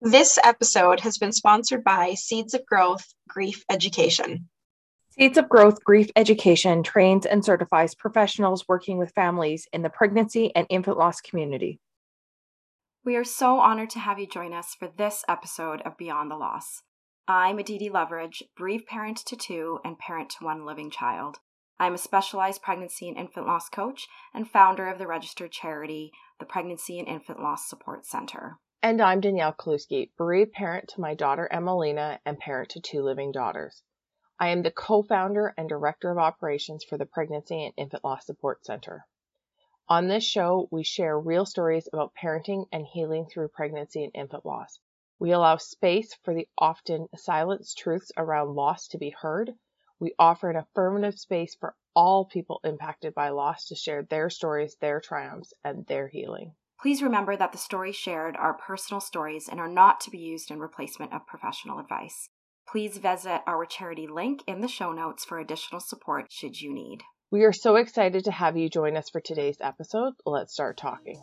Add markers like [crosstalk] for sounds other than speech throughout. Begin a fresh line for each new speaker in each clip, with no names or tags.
This episode has been sponsored by Seeds of Growth Grief Education.
Seeds of Growth Grief Education trains and certifies professionals working with families in the pregnancy and infant loss community.
We are so honored to have you join us for this episode of Beyond the Loss. I'm Aditi Loveridge, bereaved parent to two and parent to one living child. I'm a specialized pregnancy and infant loss coach and founder of the registered charity, the Pregnancy and Infant Loss Support Center.
And I'm Danielle Kaluski, bereaved parent to my daughter Emelina and parent to two living daughters. I am the co-founder and director of operations for the Pregnancy and Infant Loss Support Center. On this show, we share real stories about parenting and healing through pregnancy and infant loss. We allow space for the often silenced truths around loss to be heard. We offer an affirmative space for all people impacted by loss to share their stories, their triumphs, and their healing.
Please remember that the stories shared are personal stories and are not to be used in replacement of professional advice. Please visit our charity link in the show notes for additional support should you need.
We are so excited to have you join us for today's episode. Let's start talking.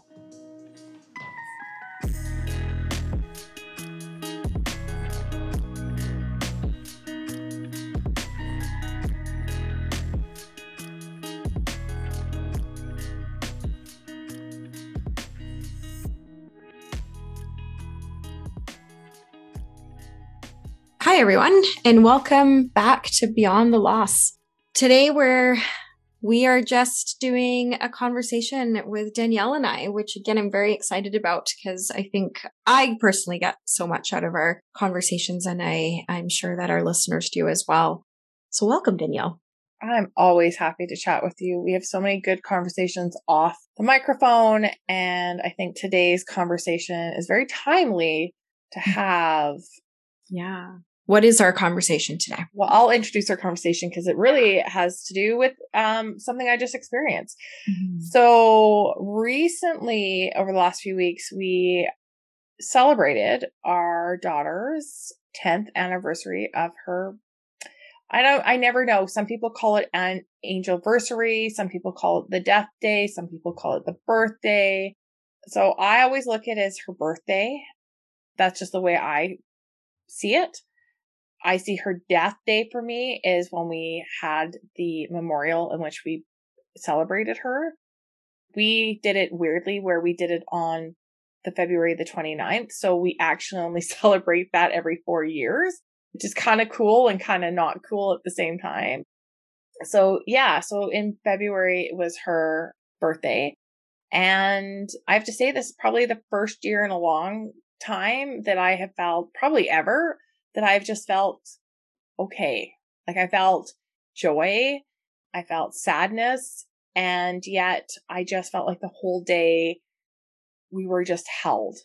Hi, everyone, and welcome back to Beyond the Loss. Today, we're we are just doing a conversation with Danielle and I, which again I'm very excited about because I think I personally get so much out of our conversations, and I I'm sure that our listeners do as well. So, welcome, Danielle.
I'm always happy to chat with you. We have so many good conversations off the microphone, and I think today's conversation is very timely to mm. have.
Yeah. What is our conversation today?
Well, I'll introduce our conversation because it really has to do with um, something I just experienced. Mm-hmm. So, recently, over the last few weeks, we celebrated our daughter's 10th anniversary of her. I don't, I never know. Some people call it an angel anniversary. Some people call it the death day. Some people call it the birthday. So I always look at it as her birthday. That's just the way I see it. I see her death day for me is when we had the memorial in which we celebrated her. We did it weirdly where we did it on the February the 29th. So we actually only [laughs] celebrate that every four years, which is kind of cool and kind of not cool at the same time. So yeah, so in February it was her birthday. And I have to say this is probably the first year in a long time that I have felt probably ever that I've just felt okay. Like I felt joy. I felt sadness. And yet I just felt like the whole day we were just held.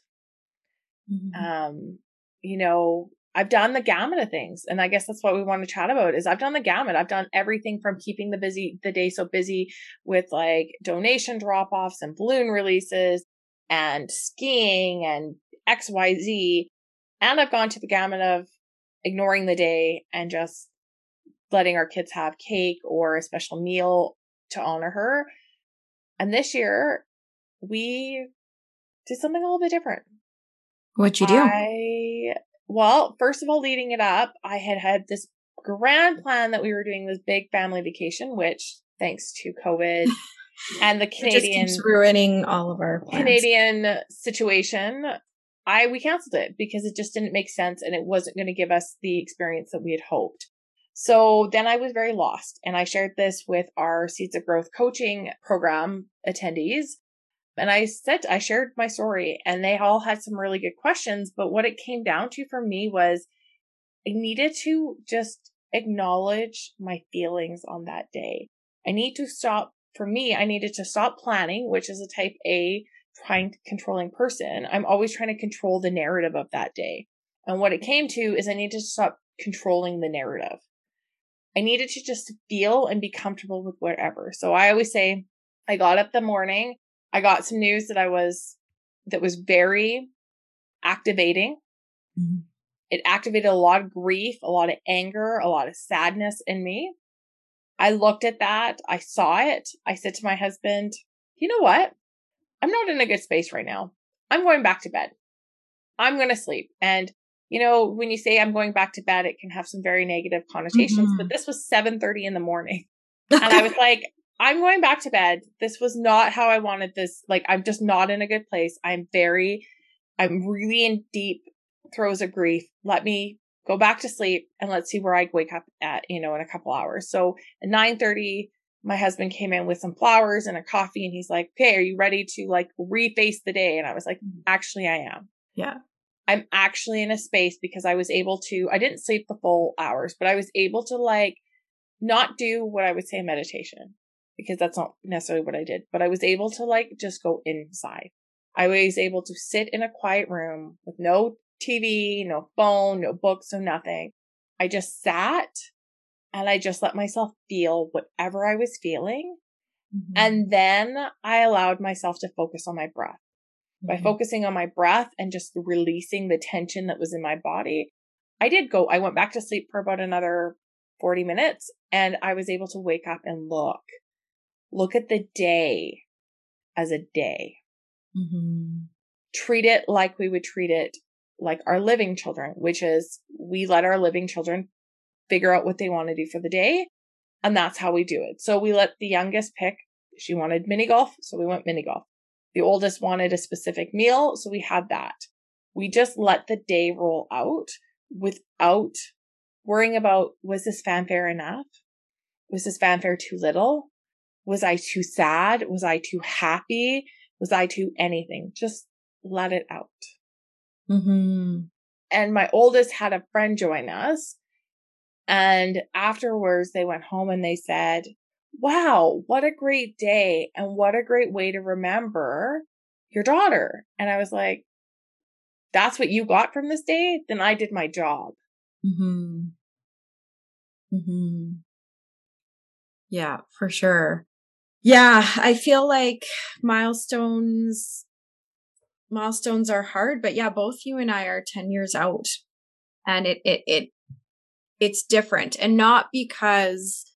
Mm-hmm. Um, you know, I've done the gamut of things. And I guess that's what we want to chat about is I've done the gamut. I've done everything from keeping the busy, the day so busy with like donation drop offs and balloon releases and skiing and XYZ. And I've gone to the gamut of ignoring the day and just letting our kids have cake or a special meal to honor her. And this year we did something a little bit different.
What'd you do?
I, well, first of all, leading it up, I had had this grand plan that we were doing this big family vacation, which thanks to COVID [laughs] and the Canadian
ruining all of our
plans. Canadian situation, I we canceled it because it just didn't make sense and it wasn't going to give us the experience that we had hoped. So then I was very lost and I shared this with our Seeds of Growth coaching program attendees. And I said, I shared my story and they all had some really good questions. But what it came down to for me was I needed to just acknowledge my feelings on that day. I need to stop, for me, I needed to stop planning, which is a type A trying controlling person. I'm always trying to control the narrative of that day. And what it came to is I needed to stop controlling the narrative. I needed to just feel and be comfortable with whatever. So I always say I got up the morning, I got some news that I was that was very activating. Mm-hmm. It activated a lot of grief, a lot of anger, a lot of sadness in me. I looked at that. I saw it. I said to my husband, you know what? I'm not in a good space right now. I'm going back to bed. I'm going to sleep. And, you know, when you say I'm going back to bed, it can have some very negative connotations, mm-hmm. but this was 7:30 in the morning. [laughs] and I was like, I'm going back to bed. This was not how I wanted this. Like, I'm just not in a good place. I'm very, I'm really in deep throes of grief. Let me go back to sleep and let's see where I wake up at, you know, in a couple hours. So at 9:30, my husband came in with some flowers and a coffee and he's like, Okay, are you ready to like reface the day? And I was like, mm-hmm. actually I am.
Yeah.
I'm actually in a space because I was able to, I didn't sleep the full hours, but I was able to like not do what I would say meditation because that's not necessarily what I did, but I was able to like just go inside. I was able to sit in a quiet room with no TV, no phone, no books, no nothing. I just sat and I just let myself feel whatever I was feeling. Mm-hmm. And then I allowed myself to focus on my breath. Mm-hmm. By focusing on my breath and just releasing the tension that was in my body, I did go, I went back to sleep for about another 40 minutes and I was able to wake up and look, look at the day as a day. Mm-hmm. Treat it like we would treat it like our living children, which is we let our living children figure out what they want to do for the day. And that's how we do it. So we let the youngest pick. She wanted mini golf. So we went mini golf. The oldest wanted a specific meal. So we had that. We just let the day roll out without worrying about, was this fanfare enough? Was this fanfare too little? Was I too sad? Was I too happy? Was I too anything? Just let it out. Mm-hmm. And my oldest had a friend join us and afterwards, they went home and they said, Wow, what a great day. And what a great way to remember your daughter. And I was like, That's what you got from this day? Then I did my job. Hmm.
Hmm. Yeah, for sure. Yeah, I feel like milestones milestones are hard, but yeah, both you and I are 10 years out. And it it it it's different and not because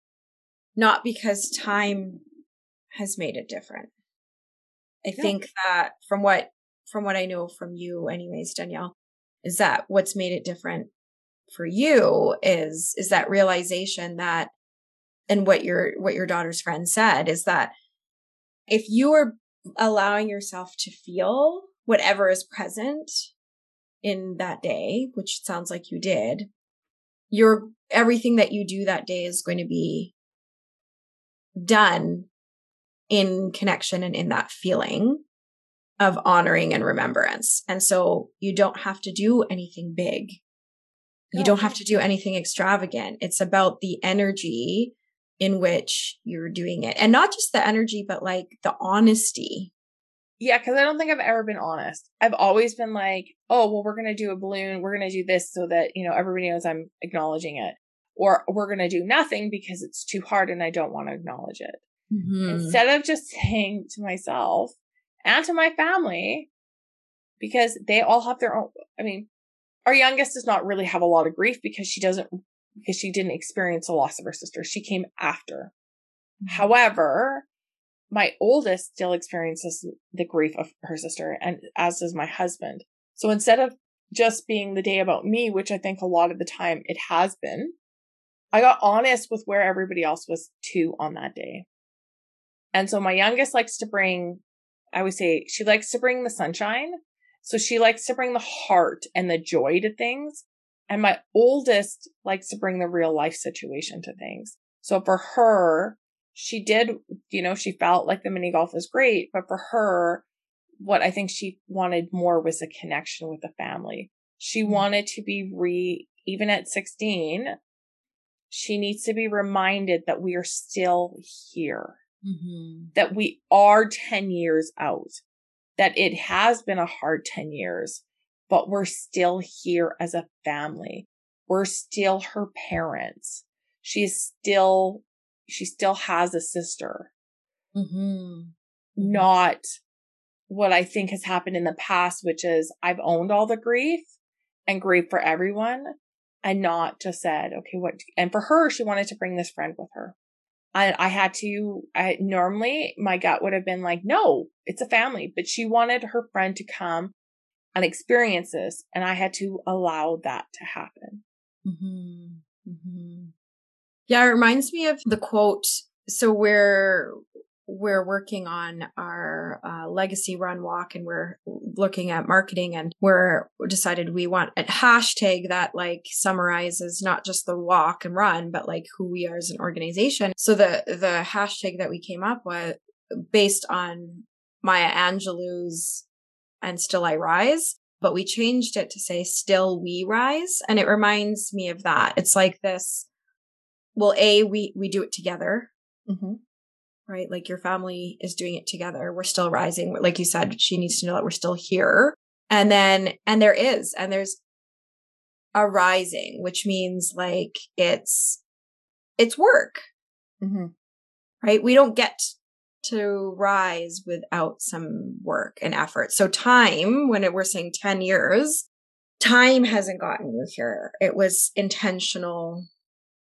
not because time has made it different i yeah. think that from what from what i know from you anyways danielle is that what's made it different for you is is that realization that and what your what your daughter's friend said is that if you are allowing yourself to feel whatever is present in that day which sounds like you did your everything that you do that day is going to be done in connection and in that feeling of honoring and remembrance. And so you don't have to do anything big. You don't have to do anything extravagant. It's about the energy in which you're doing it. And not just the energy, but like the honesty
yeah, because I don't think I've ever been honest. I've always been like, oh, well, we're going to do a balloon. We're going to do this so that, you know, everybody knows I'm acknowledging it. Or we're going to do nothing because it's too hard and I don't want to acknowledge it. Mm-hmm. Instead of just [laughs] saying to myself and to my family, because they all have their own, I mean, our youngest does not really have a lot of grief because she doesn't, because she didn't experience the loss of her sister. She came after. Mm-hmm. However, my oldest still experiences the grief of her sister and as does my husband. So instead of just being the day about me, which I think a lot of the time it has been, I got honest with where everybody else was too on that day. And so my youngest likes to bring, I would say she likes to bring the sunshine. So she likes to bring the heart and the joy to things. And my oldest likes to bring the real life situation to things. So for her, she did, you know, she felt like the mini golf was great, but for her, what I think she wanted more was a connection with the family. She mm-hmm. wanted to be re, even at 16, she needs to be reminded that we are still here, mm-hmm. that we are 10 years out, that it has been a hard 10 years, but we're still here as a family. We're still her parents. She is still she still has a sister. Mm-hmm. Not what I think has happened in the past, which is I've owned all the grief and grief for everyone and not just said, okay, what, and for her, she wanted to bring this friend with her. And I had to, I normally my gut would have been like, no, it's a family, but she wanted her friend to come and experience this. And I had to allow that to happen.
Mm-hmm. Mm-hmm. Yeah, it reminds me of the quote. So we're we're working on our uh, legacy run walk and we're looking at marketing and we're decided we want a hashtag that like summarizes not just the walk and run but like who we are as an organization so the the hashtag that we came up with based on maya angelou's and still i rise but we changed it to say still we rise and it reminds me of that it's like this well a we we do it together mm-hmm right? Like your family is doing it together. We're still rising. Like you said, she needs to know that we're still here. And then, and there is, and there's a rising, which means like it's, it's work, mm-hmm. right? We don't get to rise without some work and effort. So time, when it, we're saying 10 years, time hasn't gotten you here. It was intentional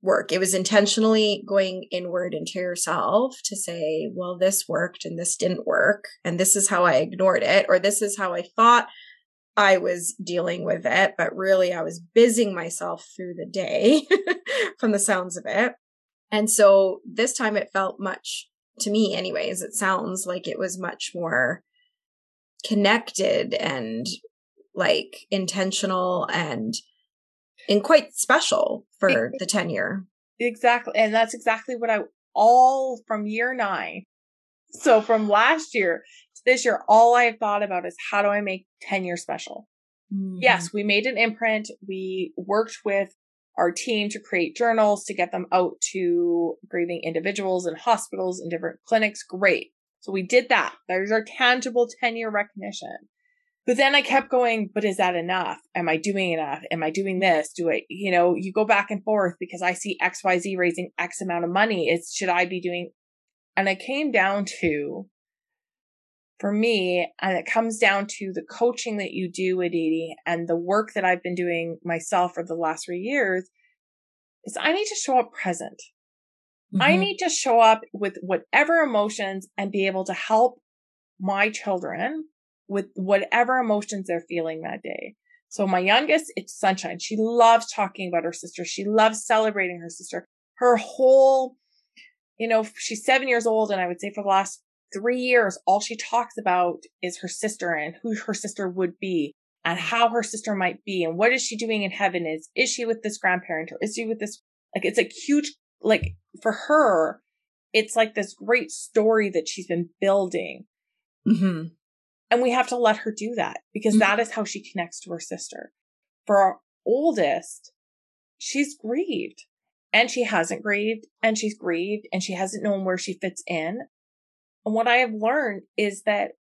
work. It was intentionally going inward into yourself to say, well, this worked and this didn't work. And this is how I ignored it, or this is how I thought I was dealing with it. But really, I was busying myself through the day [laughs] from the sounds of it. And so this time it felt much, to me, anyways, it sounds like it was much more connected and like intentional and and quite special for the tenure.
Exactly. And that's exactly what I all from year nine. So from last year to this year, all I have thought about is how do I make 10 years special? Mm-hmm. Yes, we made an imprint. We worked with our team to create journals to get them out to grieving individuals and hospitals and different clinics. Great. So we did that. There's our tangible 10 year recognition. But then I kept going, but is that enough? Am I doing enough? Am I doing this? Do I, you know, you go back and forth because I see XYZ raising X amount of money. It's should I be doing? And I came down to, for me, and it comes down to the coaching that you do, with Aditi, and the work that I've been doing myself for the last three years is I need to show up present. Mm-hmm. I need to show up with whatever emotions and be able to help my children with whatever emotions they're feeling that day. So my youngest, it's sunshine. She loves talking about her sister. She loves celebrating her sister. Her whole, you know, she's seven years old. And I would say for the last three years, all she talks about is her sister and who her sister would be and how her sister might be and what is she doing in heaven is, is she with this grandparent or is she with this, like, it's a huge, like for her, it's like this great story that she's been building. Mm-hmm. And we have to let her do that because mm-hmm. that is how she connects to her sister. For our oldest, she's grieved and she hasn't grieved and she's grieved and she hasn't known where she fits in. And what I have learned is that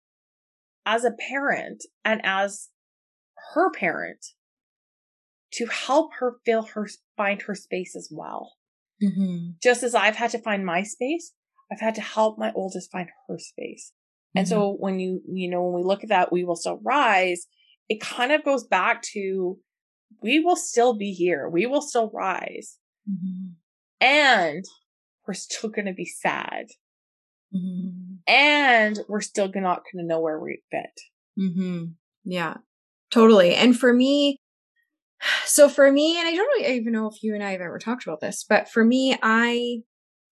as a parent and as her parent, to help her feel her, find her space as well. Mm-hmm. Just as I've had to find my space, I've had to help my oldest find her space. And mm-hmm. so when you, you know, when we look at that, we will still rise. It kind of goes back to we will still be here. We will still rise. Mm-hmm. And we're still going to be sad. Mm-hmm. And we're still not going to know where we fit.
Mm-hmm. Yeah, totally. And for me, [sighs] so for me, and I don't really even know if you and I have ever talked about this, but for me, I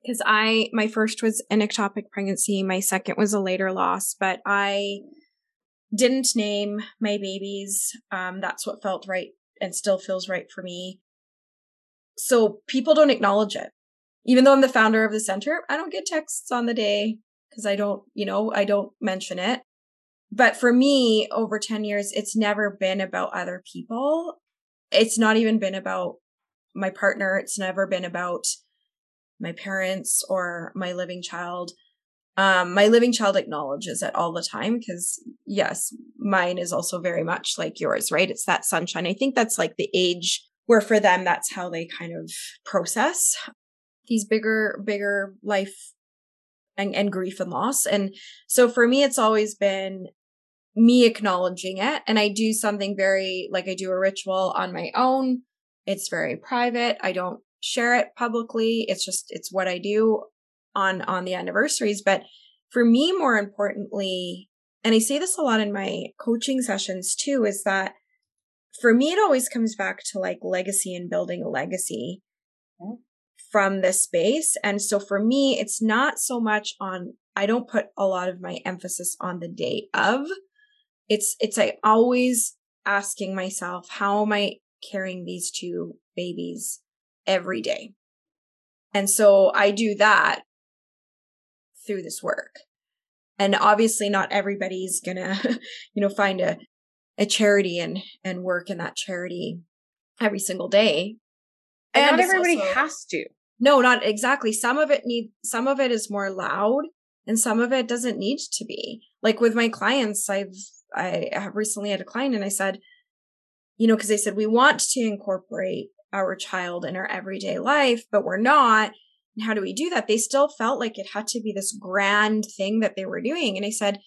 because I, my first was an ectopic pregnancy. My second was a later loss, but I didn't name my babies. Um, that's what felt right and still feels right for me. So people don't acknowledge it. Even though I'm the founder of the center, I don't get texts on the day because I don't, you know, I don't mention it. But for me, over 10 years, it's never been about other people. It's not even been about my partner. It's never been about my parents or my living child. Um, my living child acknowledges it all the time because yes, mine is also very much like yours, right? It's that sunshine. I think that's like the age where for them, that's how they kind of process these bigger, bigger life and, and grief and loss. And so for me, it's always been me acknowledging it. And I do something very, like I do a ritual on my own. It's very private. I don't share it publicly. It's just, it's what I do on, on the anniversaries. But for me, more importantly, and I say this a lot in my coaching sessions too, is that for me, it always comes back to like legacy and building a legacy from this space. And so for me, it's not so much on, I don't put a lot of my emphasis on the day of. It's, it's I always asking myself, how am I carrying these two babies every day? And so I do that through this work. And obviously not everybody's gonna, [laughs] you know, find a, a charity and, and work in that charity every single day.
And, and not everybody also, has to.
No, not exactly. Some of it need, some of it is more loud and some of it doesn't need to be. Like with my clients, I've, I have recently had a client and I said, you know, cause they said, we want to incorporate our child in our everyday life, but we're not. And how do we do that? They still felt like it had to be this grand thing that they were doing. And I said,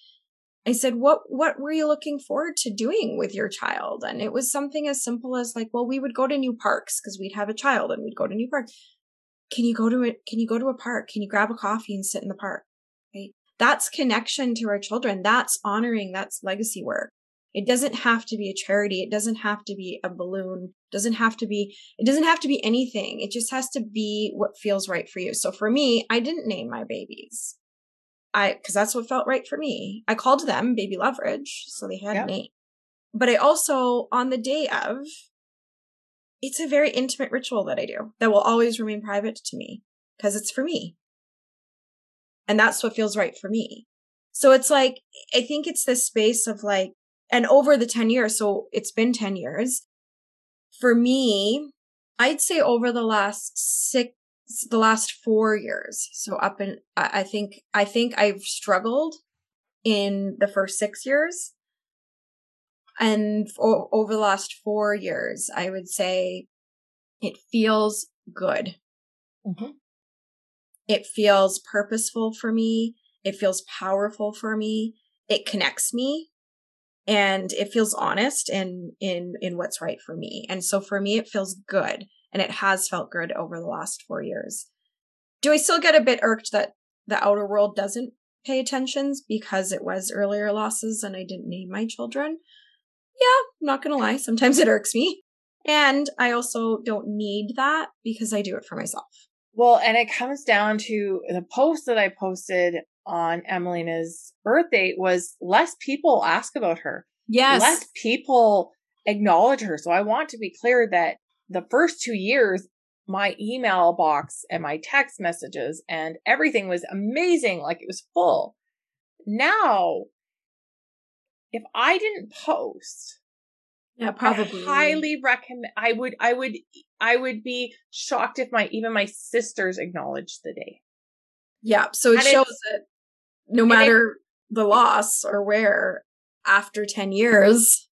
I said, what, what were you looking forward to doing with your child? And it was something as simple as like, well, we would go to new parks because we'd have a child and we'd go to new parks. Can you go to it? Can you go to a park? Can you grab a coffee and sit in the park? Right. That's connection to our children. That's honoring. That's legacy work. It doesn't have to be a charity. It doesn't have to be a balloon. It doesn't have to be, it doesn't have to be anything. It just has to be what feels right for you. So for me, I didn't name my babies. I, cause that's what felt right for me. I called them baby Loveridge. So they had yep. a name. But I also, on the day of, it's a very intimate ritual that I do that will always remain private to me because it's for me. And that's what feels right for me. So it's like, I think it's this space of like, and over the 10 years, so it's been 10 years. For me, I'd say over the last six the last four years. So up in, I think, I think I've struggled in the first six years. And for, over the last four years, I would say it feels good. Mm-hmm. It feels purposeful for me. It feels powerful for me. It connects me and it feels honest in, in, in what's right for me. And so for me, it feels good and it has felt good over the last four years. Do I still get a bit irked that the outer world doesn't pay attentions because it was earlier losses and I didn't name my children? Yeah, I'm not gonna lie, sometimes it irks me. And I also don't need that because I do it for myself.
Well, and it comes down to the post that I posted on Emelina's birth date was less people ask about her.
Yes.
Less people acknowledge her. So I want to be clear that the first two years, my email box and my text messages and everything was amazing. Like it was full. Now, if I didn't post,
yeah, probably.
I highly recommend. I would. I would. I would be shocked if my even my sisters acknowledged the day.
Yeah. So it and shows that no matter the loss or where, after ten years,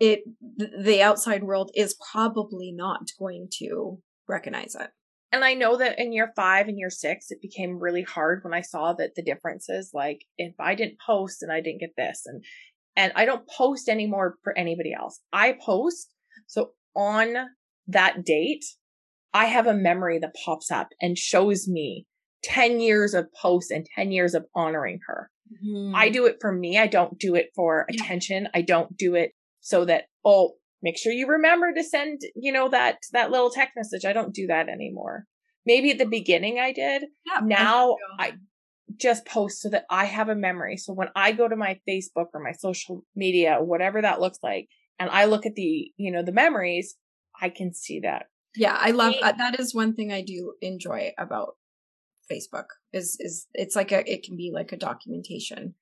it the outside world is probably not going to recognize it.
And I know that in year five and year six, it became really hard when I saw that the differences, like if I didn't post and I didn't get this and, and I don't post anymore for anybody else. I post. So on that date, I have a memory that pops up and shows me 10 years of posts and 10 years of honoring her. Mm-hmm. I do it for me. I don't do it for yeah. attention. I don't do it so that, oh, make sure you remember to send, you know, that, that little text message. I don't do that anymore. Maybe at the beginning I did. Yeah, now I just post so that I have a memory. So when I go to my Facebook or my social media, whatever that looks like, and I look at the, you know, the memories, I can see that.
Yeah, I love uh, that is one thing I do enjoy about Facebook is is it's like a it can be like a documentation.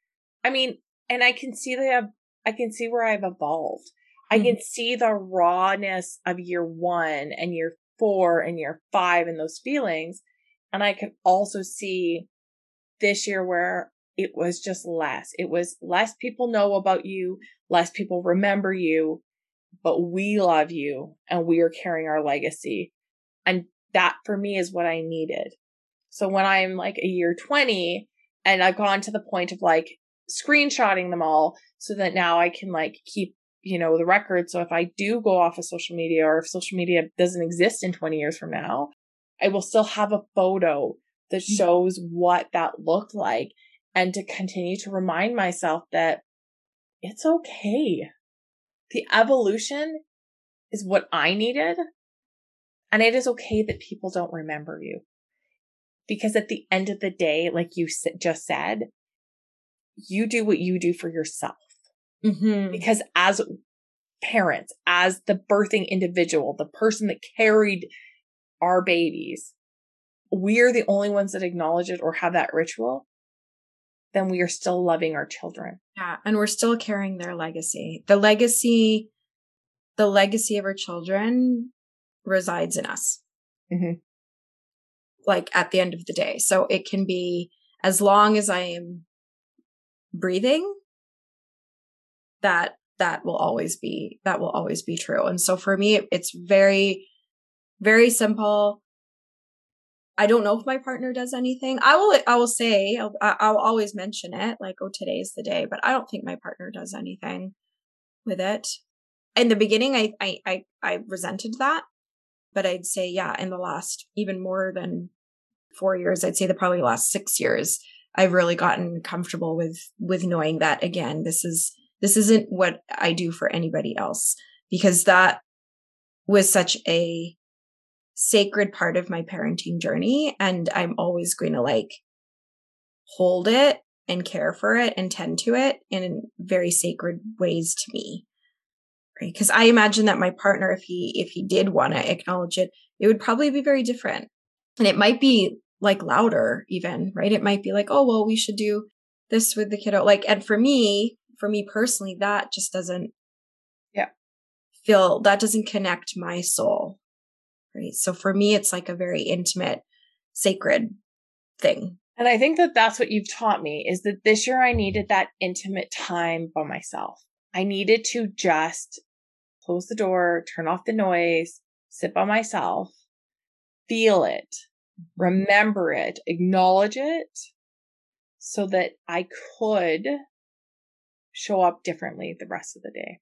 I mean, and I can see that I can see where I've evolved. Mm-hmm. I can see the rawness of year one and year four and year five and those feelings. And I can also see this year where it was just less. It was less people know about you, less people remember you, but we love you and we are carrying our legacy. And that for me is what I needed. So when I'm like a year 20 and I've gone to the point of like screenshotting them all so that now I can like keep, you know, the record. So if I do go off of social media or if social media doesn't exist in 20 years from now, I will still have a photo that mm-hmm. shows what that looked like and to continue to remind myself that it's okay. The evolution is what I needed. And it is okay that people don't remember you. Because at the end of the day, like you just said, you do what you do for yourself. Mm-hmm. Because as parents, as the birthing individual, the person that carried our babies, we're the only ones that acknowledge it or have that ritual, then we are still loving our children.
Yeah. And we're still carrying their legacy. The legacy, the legacy of our children resides in us. Mm-hmm. Like at the end of the day. So it can be as long as I am breathing, that that will always be that will always be true. And so for me, it's very, very simple. I don't know if my partner does anything. I will. I will say. I'll, I'll always mention it. Like, oh, today's the day. But I don't think my partner does anything with it. In the beginning, I I I, I resented that, but I'd say, yeah, in the last even more than four years, I'd say the probably last six years, I've really gotten comfortable with with knowing that again, this is this isn't what I do for anybody else because that was such a sacred part of my parenting journey and I'm always going to like hold it and care for it and tend to it in very sacred ways to me right? Because i imagine that my partner if he if he did want to acknowledge it it would probably be very different. And it might be like louder even right? It might be like oh well we should do this with the kiddo. Like and for me for me personally that just doesn't
yeah.
feel that doesn't connect my soul right? So for me it's like a very intimate sacred thing.
And i think that that's what you've taught me is that this year i needed that intimate time by myself. I needed to just close the door turn off the noise sit by myself feel it remember it, acknowledge it so that I could show up differently the rest of the day.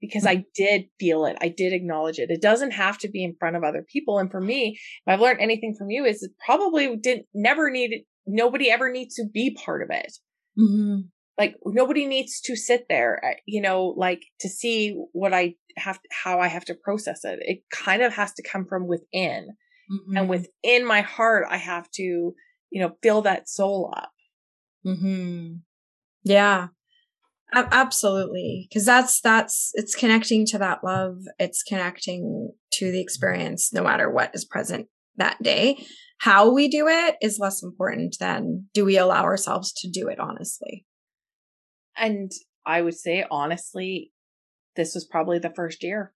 Because I did feel it. I did acknowledge it. It doesn't have to be in front of other people. And for me, if I've learned anything from you is it probably didn't never needed nobody ever needs to be part of it. Mm-hmm. Like nobody needs to sit there, uh, you know, like to see what I have, how I have to process it. It kind of has to come from within. Mm-hmm. And within my heart, I have to, you know, fill that soul up.
Hmm. Yeah. A- absolutely. Because that's that's it's connecting to that love. It's connecting to the experience, no matter what is present that day. How we do it is less important than do we allow ourselves to do it honestly.
And I would say honestly, this was probably the first year.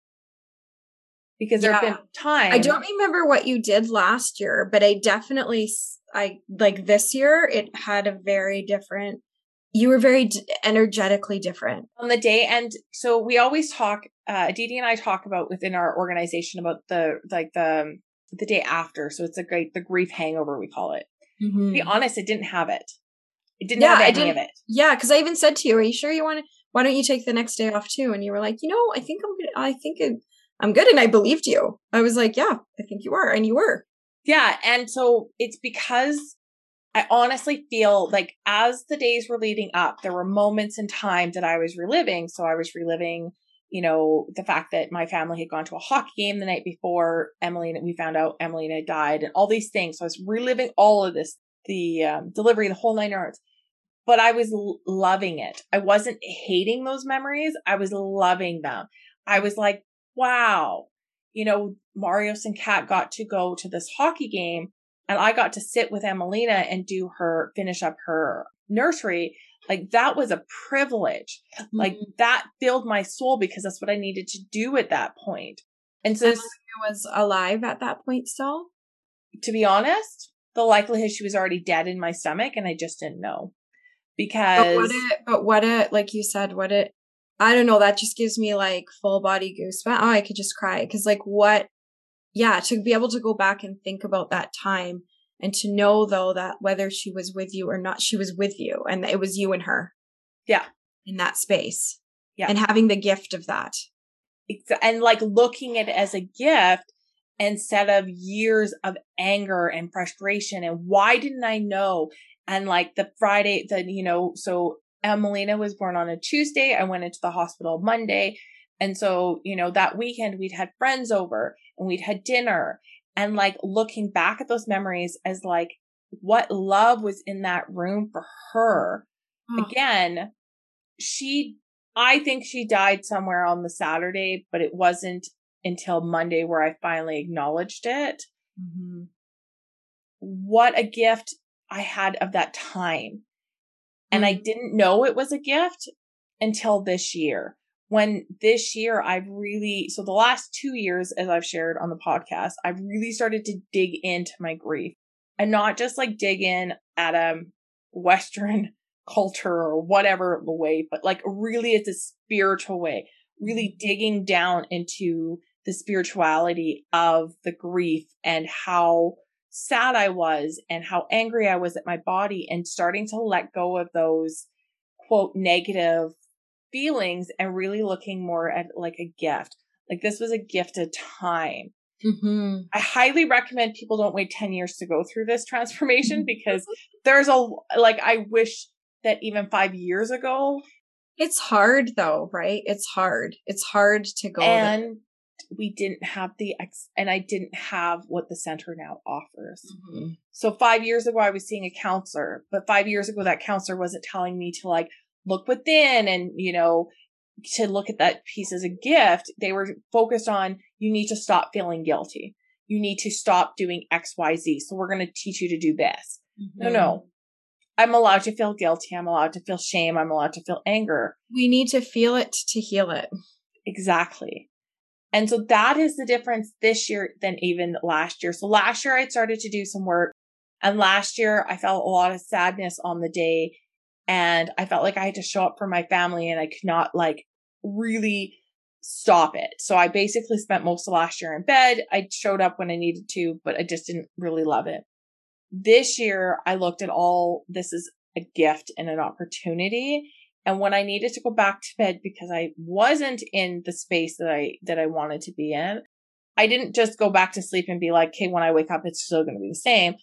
Because there have been times
I don't remember what you did last year, but I definitely I like this year it had a very different you were very d- energetically different.
On the day and so we always talk uh Didi and I talk about within our organization about the like the the day after. So it's a great the grief hangover we call it. Mm-hmm. to be honest it didn't have it it didn't yeah, have any of it
yeah because I even said to you are you sure you want to why don't you take the next day off too and you were like you know I think I'm gonna I think it I'm good. And I believed you. I was like, yeah, I think you are. And you were.
Yeah. And so it's because I honestly feel like as the days were leading up, there were moments in time that I was reliving. So I was reliving, you know, the fact that my family had gone to a hockey game the night before Emily and we found out Emily had died and all these things. So I was reliving all of this, the um, delivery, the whole nine yards. But I was l- loving it. I wasn't hating those memories. I was loving them. I was like, wow, you know, Marios and Kat got to go to this hockey game and I got to sit with Emelina and do her, finish up her nursery. Like that was a privilege. Mm-hmm. Like that filled my soul because that's what I needed to do at that point. And so
Emelina was alive at that point still?
To be honest, the likelihood she was already dead in my stomach and I just didn't know. Because
but what it, but what it, like you said, what it I don't know, that just gives me like full body goosebumps. Oh, I could just cry. Cause like what, yeah, to be able to go back and think about that time and to know though that whether she was with you or not, she was with you and it was you and her.
Yeah.
In that space. Yeah. And having the gift of that.
And like looking at it as a gift instead of years of anger and frustration and why didn't I know? And like the Friday, the, you know, so Emelina was born on a Tuesday. I went into the hospital Monday. And so, you know, that weekend we'd had friends over and we'd had dinner and like looking back at those memories as like what love was in that room for her. Oh. Again, she, I think she died somewhere on the Saturday, but it wasn't until Monday where I finally acknowledged it. Mm-hmm. What a gift I had of that time. And I mm. didn't know it was a gift until this year. When this year I've really, so the last two years, as I've shared on the podcast, I've really started to dig into my grief and not just like dig in at a Western [laughs] culture or whatever the way, but like really it's a spiritual way, really mm. digging down into the spirituality of the grief and how sad I was and how angry I was at my body and starting to let go of those quote negative feelings and really looking more at like a gift. Like this was a gift of time. Mm-hmm. I highly recommend people don't wait 10 years to go through this transformation because there's a, like, I wish that even five years ago.
It's hard though, right? It's hard. It's hard to go.
And we didn't have the ex and I didn't have what the center now offers. Mm-hmm. So five years ago, I was seeing a counselor, but five years ago, that counselor wasn't telling me to like look within and, you know, to look at that piece as a gift. They were focused on you need to stop feeling guilty. You need to stop doing X, Y, Z. So we're going to teach you to do this. Mm-hmm. No, no. I'm allowed to feel guilty. I'm allowed to feel shame. I'm allowed to feel anger.
We need to feel it to heal it.
Exactly. And so that is the difference this year than even last year. So last year I started to do some work and last year I felt a lot of sadness on the day and I felt like I had to show up for my family and I could not like really stop it. So I basically spent most of last year in bed. I showed up when I needed to, but I just didn't really love it. This year I looked at all this is a gift and an opportunity and when I needed to go back to bed because I wasn't in the space that I, that I wanted to be in, I didn't just go back to sleep and be like, okay, when I wake up, it's still going to be the same.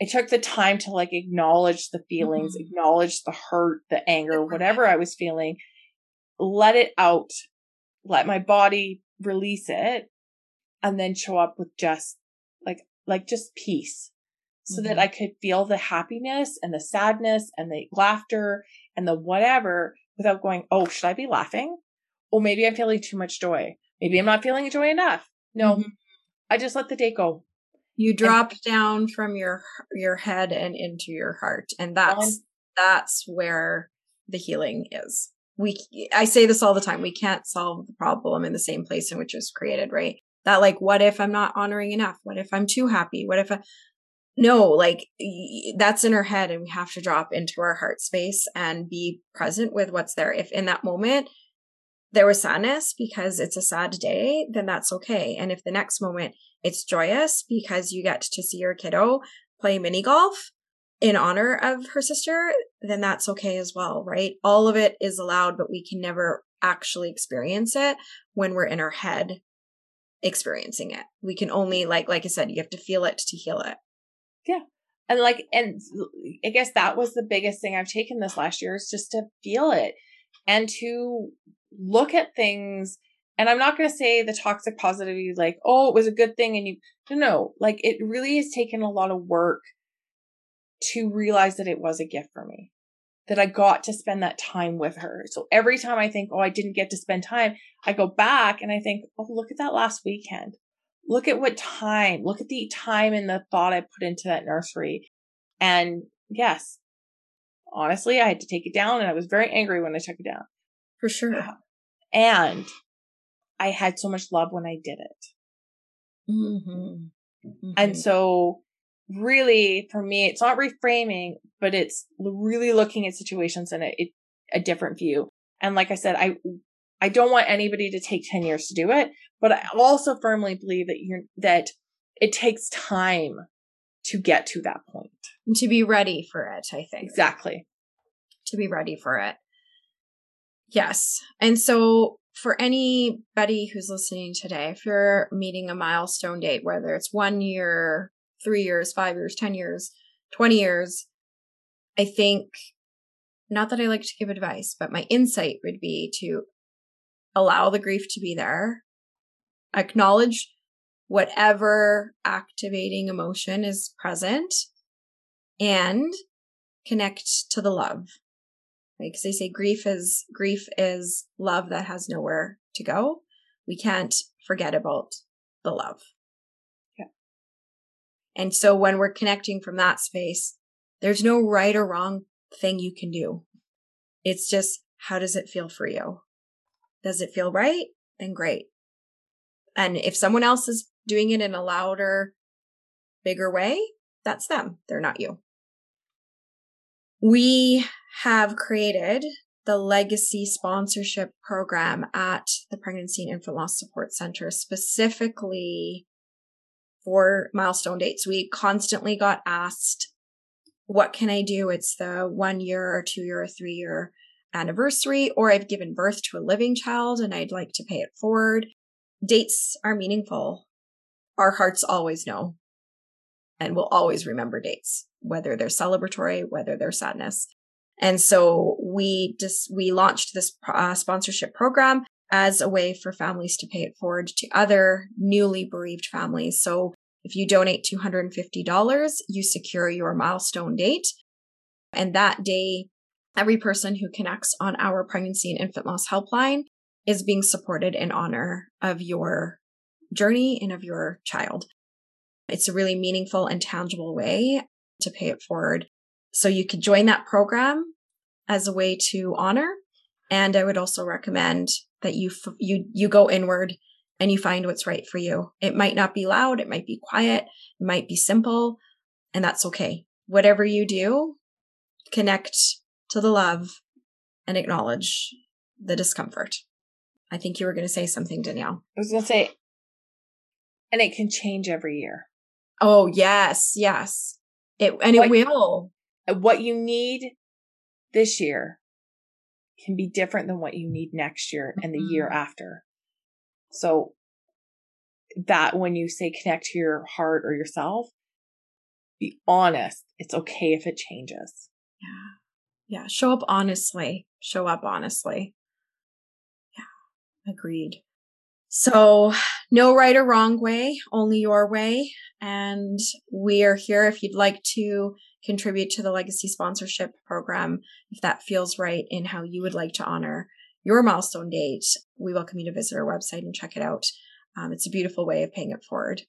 I took the time to like acknowledge the feelings, mm-hmm. acknowledge the hurt, the anger, whatever I was feeling, let it out, let my body release it, and then show up with just like, like just peace so mm-hmm. that I could feel the happiness and the sadness and the laughter and the whatever without going, oh, should I be laughing? Or maybe I'm feeling too much joy. Maybe I'm not feeling joy enough. No, mm-hmm. I just let the day go.
You drop and, down from your your head and into your heart, and that's that's where the healing is. We I say this all the time. We can't solve the problem in the same place in which it was created, right? That like, what if I'm not honoring enough? What if I'm too happy? What if I, no, like that's in our head and we have to drop into our heart space and be present with what's there. If in that moment there was sadness because it's a sad day, then that's okay. And if the next moment it's joyous because you get to see your kiddo play mini golf in honor of her sister, then that's okay as well, right? All of it is allowed, but we can never actually experience it when we're in our head experiencing it. We can only like like I said, you have to feel it to heal it.
Yeah. And like, and I guess that was the biggest thing I've taken this last year is just to feel it and to look at things. And I'm not going to say the toxic positivity, like, oh, it was a good thing. And you, no, no, like it really has taken a lot of work to realize that it was a gift for me, that I got to spend that time with her. So every time I think, oh, I didn't get to spend time, I go back and I think, oh, look at that last weekend look at what time, look at the time and the thought I put into that nursery. And yes, honestly, I had to take it down and I was very angry when I took it down.
For sure.
And I had so much love when I did it. Mm-hmm. Mm-hmm. And so really for me, it's not reframing, but it's really looking at situations in a, a different view. And like I said, I, I don't want anybody to take 10 years to do it, but I also firmly believe that you're, that it takes time to get to that point.
And to be ready for it, I think.
Exactly.
To be ready for it. Yes. And so for anybody who's listening today, if you're meeting a milestone date, whether it's one year, three years, five years, 10 years, 20 years, I think not that I like to give advice, but my insight would be to allow the grief to be there, acknowledge whatever activating emotion is present, and connect to the love. Because they say grief is grief is love that has nowhere to go. We can't forget about the love.
Yeah.
And so when we're connecting from that space, there's no right or wrong thing you can do. It's just how does it feel for you? Does it feel right? Then great. And if someone else is doing it in a louder, bigger way, that's them. They're not you. We have created the legacy sponsorship program at the Pregnancy and Infant Loss Support Center specifically for milestone dates. We constantly got asked, what can I do? It's the one year or two year or three year anniversary, or I've given birth to a living child and I'd like to pay it forward. Dates are meaningful. Our hearts always know and will always remember dates, whether they're celebratory, whether they're sadness. And so we just, we launched this uh, sponsorship program as a way for families to pay it forward to other newly bereaved families. So if you donate $250, you secure your milestone date. And that day, every person who connects on our pregnancy and infant loss helpline is being supported in honor of your journey and of your child. It's a really meaningful and tangible way to pay it forward. So you could join that program as a way to honor. And I would also recommend that you, you, you go inward and you find what's right for you. It might not be loud. It might be quiet. It might be simple and that's okay. Whatever you do, connect to the love and acknowledge the discomfort. I think you were going to say something, Danielle.
I was going to say, and it can change every year.
Oh, yes, yes. It and what, it will.
What you need this year can be different than what you need next year and the mm-hmm. year after. So that when you say connect to your heart or yourself, be honest. It's okay if it changes.
Yeah. Yeah. Show up honestly. Show up honestly. Yeah. Agreed. So, no right or wrong way, only your way. And we are here if you'd like to contribute to the legacy sponsorship program, if that feels right in how you would like to honor your milestone date. We welcome you to visit our website and check it out. Um, it's a beautiful way of paying it forward.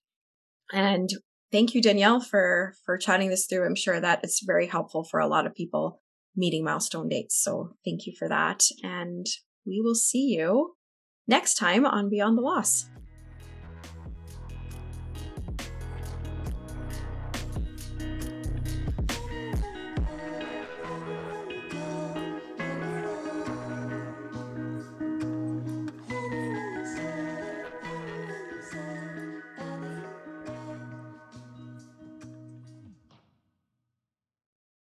And thank you, Danielle, for for chatting this through. I'm sure that it's very helpful for a lot of people meeting milestone dates. So thank you for that. And we will see you next time on Beyond the Loss.